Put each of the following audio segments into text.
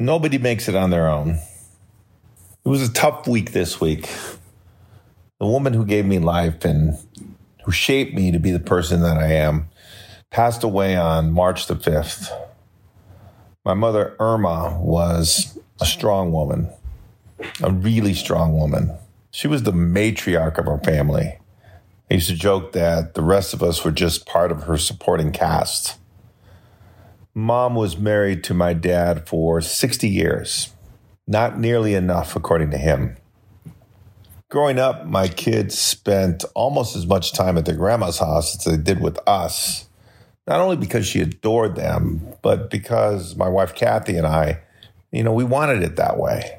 Nobody makes it on their own. It was a tough week this week. The woman who gave me life and who shaped me to be the person that I am passed away on March the 5th. My mother, Irma, was a strong woman, a really strong woman. She was the matriarch of our family. I used to joke that the rest of us were just part of her supporting cast. Mom was married to my dad for 60 years. Not nearly enough, according to him. Growing up, my kids spent almost as much time at their grandma's house as they did with us. Not only because she adored them, but because my wife Kathy and I, you know, we wanted it that way.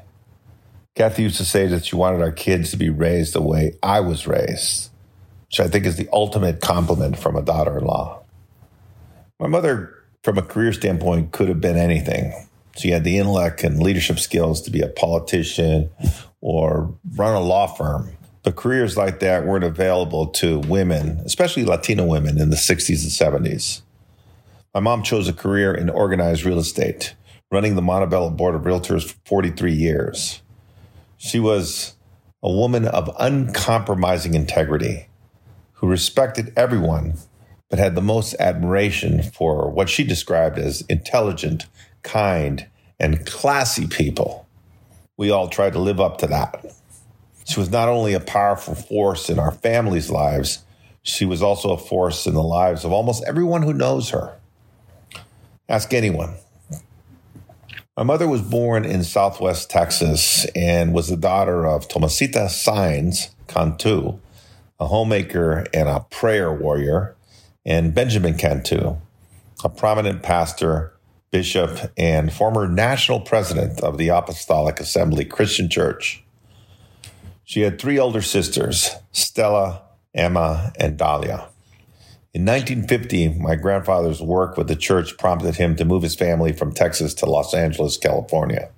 Kathy used to say that she wanted our kids to be raised the way I was raised, which I think is the ultimate compliment from a daughter in law. My mother from a career standpoint, could have been anything. She had the intellect and leadership skills to be a politician or run a law firm. But careers like that weren't available to women, especially Latino women in the 60s and 70s. My mom chose a career in organized real estate, running the Montebello Board of Realtors for 43 years. She was a woman of uncompromising integrity who respected everyone but had the most admiration for what she described as intelligent, kind, and classy people. We all tried to live up to that. She was not only a powerful force in our family's lives, she was also a force in the lives of almost everyone who knows her. Ask anyone. My mother was born in southwest Texas and was the daughter of Tomasita Saenz Cantu, a homemaker and a prayer warrior, and Benjamin Cantu, a prominent pastor, bishop, and former national president of the Apostolic Assembly Christian Church. She had three older sisters, Stella, Emma, and Dahlia. In 1950, my grandfather's work with the church prompted him to move his family from Texas to Los Angeles, California.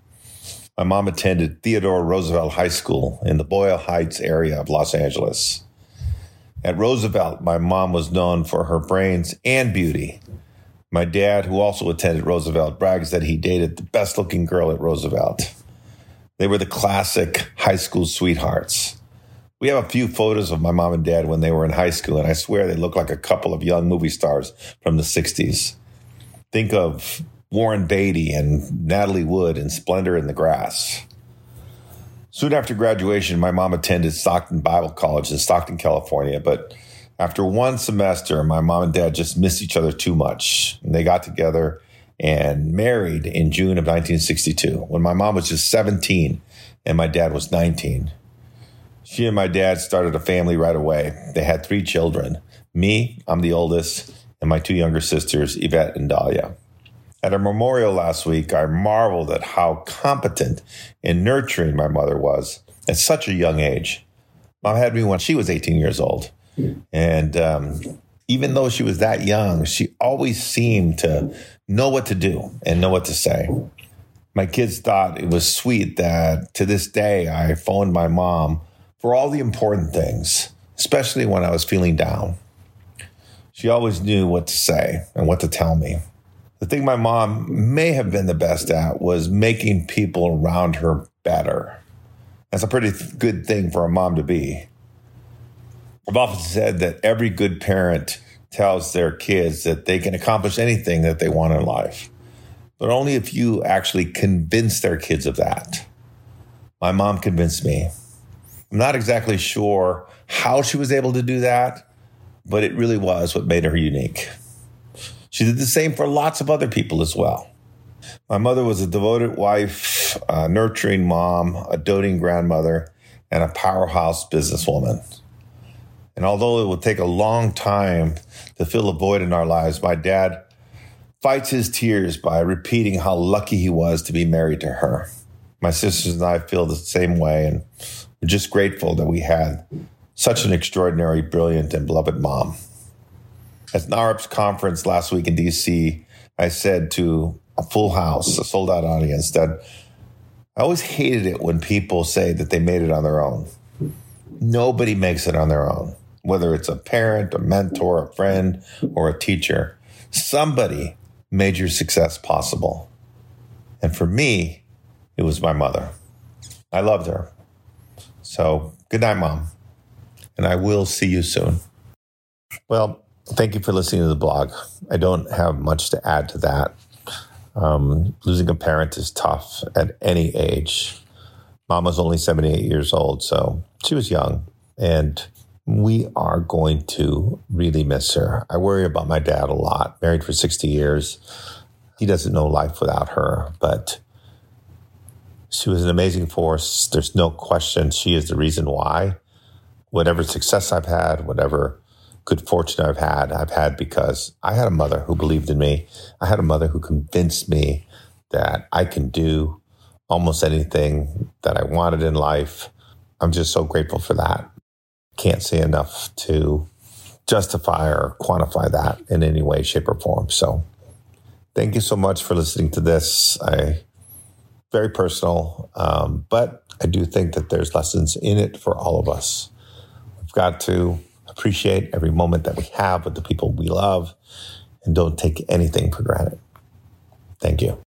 My mom attended Theodore Roosevelt High School in the Boyle Heights area of Los Angeles. At Roosevelt, my mom was known for her brains and beauty. My dad, who also attended Roosevelt, brags that he dated the best looking girl at Roosevelt. They were the classic high school sweethearts. We have a few photos of my mom and dad when they were in high school, and I swear they look like a couple of young movie stars from the 60s. Think of Warren Beatty and Natalie Wood in Splendor in the Grass. Soon after graduation, my mom attended Stockton Bible College in Stockton, California. But after one semester, my mom and dad just missed each other too much. And they got together and married in June of 1962 when my mom was just 17 and my dad was 19. She and my dad started a family right away. They had three children me, I'm the oldest, and my two younger sisters, Yvette and Dahlia. At a memorial last week, I marveled at how competent and nurturing my mother was at such a young age. Mom had me when she was 18 years old. And um, even though she was that young, she always seemed to know what to do and know what to say. My kids thought it was sweet that to this day I phoned my mom for all the important things, especially when I was feeling down. She always knew what to say and what to tell me. The thing my mom may have been the best at was making people around her better. That's a pretty good thing for a mom to be. I've often said that every good parent tells their kids that they can accomplish anything that they want in life, but only if you actually convince their kids of that. My mom convinced me. I'm not exactly sure how she was able to do that, but it really was what made her unique. She did the same for lots of other people as well. My mother was a devoted wife, a nurturing mom, a doting grandmother, and a powerhouse businesswoman. And although it will take a long time to fill a void in our lives, my dad fights his tears by repeating how lucky he was to be married to her. My sisters and I feel the same way, and we're just grateful that we had such an extraordinary, brilliant, and beloved mom. At NAHREP's conference last week in DC, I said to a full house, a sold out audience, that I always hated it when people say that they made it on their own. Nobody makes it on their own, whether it's a parent, a mentor, a friend, or a teacher. Somebody made your success possible. And for me, it was my mother. I loved her. So good night, mom. And I will see you soon. Well, thank you for listening to the blog. I don't have much to add to that. Um, losing a parent is tough at any age. Mom was only 78 years old, so she was young. And we are going to really miss her. I worry about my dad a lot, married for 60 years. He doesn't know life without her, but she was an amazing force. There's no question she is the reason why. Whatever success I've had, whatever good fortune I've had, I've had because I had a mother who believed in me. I had a mother who convinced me that I can do almost anything that I wanted in life. I'm just so grateful for that. Can't say enough to justify or quantify that in any way, shape, or form. So thank you so much for listening to this. I very personal, um, but I do think that there's lessons in it for all of us. We've got to appreciate every moment that we have with the people we love and don't take anything for granted. Thank you.